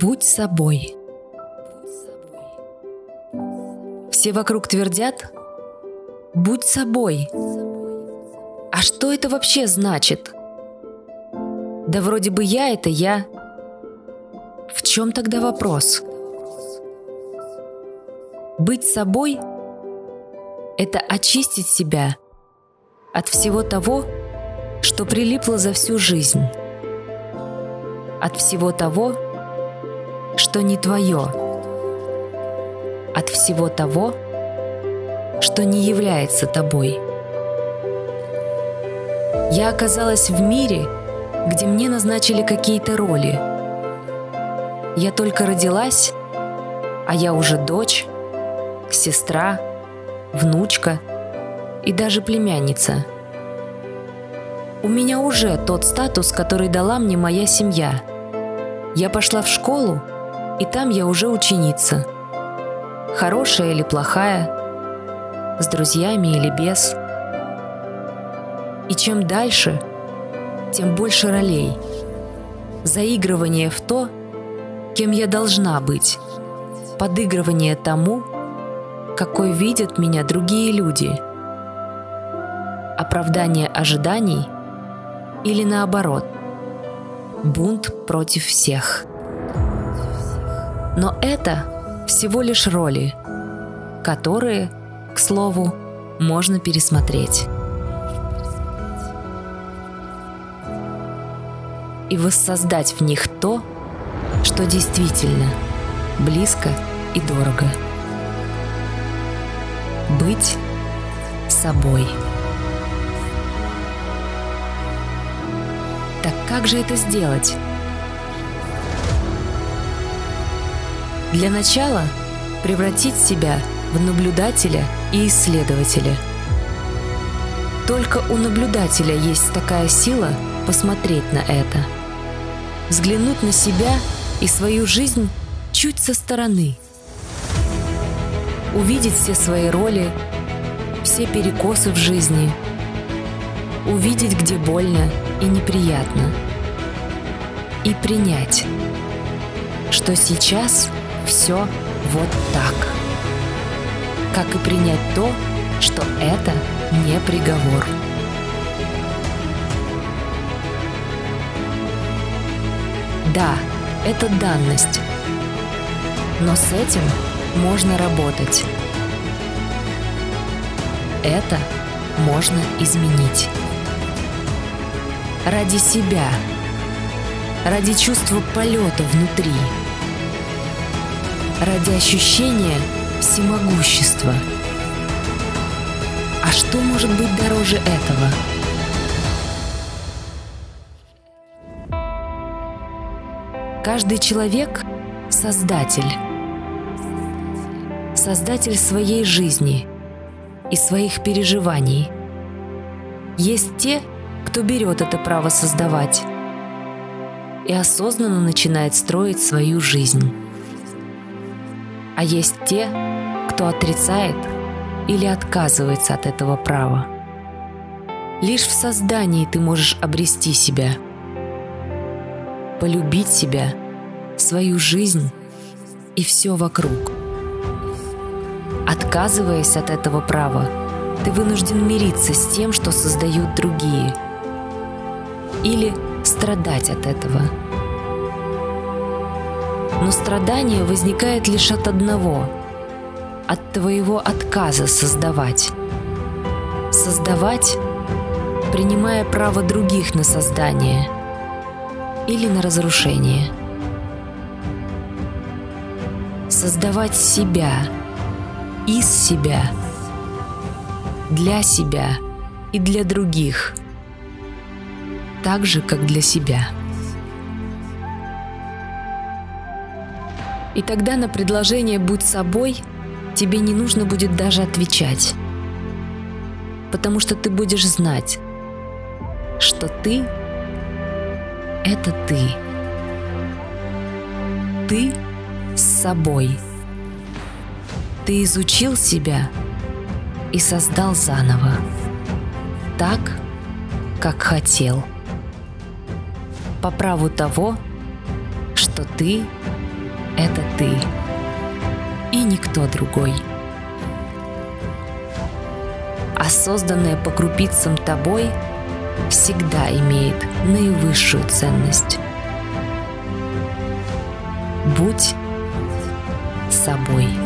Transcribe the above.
Будь собой. Все вокруг твердят «Будь собой». А что это вообще значит? Да вроде бы я — это я. В чем тогда вопрос? Быть собой — это очистить себя от всего того, что прилипло за всю жизнь, от всего того, что не твое, от всего того, что не является тобой. Я оказалась в мире, где мне назначили какие-то роли. Я только родилась, а я уже дочь, сестра, внучка и даже племянница. У меня уже тот статус, который дала мне моя семья. Я пошла в школу и там я уже ученица. Хорошая или плохая, с друзьями или без. И чем дальше, тем больше ролей. Заигрывание в то, кем я должна быть. Подыгрывание тому, какой видят меня другие люди. Оправдание ожиданий или наоборот. Бунт против всех. Но это всего лишь роли, которые, к слову, можно пересмотреть. И воссоздать в них то, что действительно близко и дорого. Быть собой. Так как же это сделать? Для начала превратить себя в наблюдателя и исследователя. Только у наблюдателя есть такая сила посмотреть на это. Взглянуть на себя и свою жизнь чуть со стороны. Увидеть все свои роли, все перекосы в жизни. Увидеть, где больно и неприятно. И принять, что сейчас – все вот так. Как и принять то, что это не приговор. Да, это данность. Но с этим можно работать. Это можно изменить. Ради себя. Ради чувства полета внутри ради ощущения всемогущества. А что может быть дороже этого? Каждый человек — создатель. Создатель своей жизни и своих переживаний. Есть те, кто берет это право создавать и осознанно начинает строить свою жизнь а есть те, кто отрицает или отказывается от этого права. Лишь в создании ты можешь обрести себя, полюбить себя, свою жизнь и все вокруг. Отказываясь от этого права, ты вынужден мириться с тем, что создают другие, или страдать от этого – но страдание возникает лишь от одного – от твоего отказа создавать. Создавать, принимая право других на создание или на разрушение. Создавать себя, из себя, для себя и для других, так же, как для себя. И тогда на предложение «будь собой» тебе не нужно будет даже отвечать. Потому что ты будешь знать, что ты — это ты. Ты с собой. Ты изучил себя и создал заново. Так, как хотел. По праву того, что ты — это ты и никто другой. А созданное по крупицам тобой всегда имеет наивысшую ценность. Будь собой.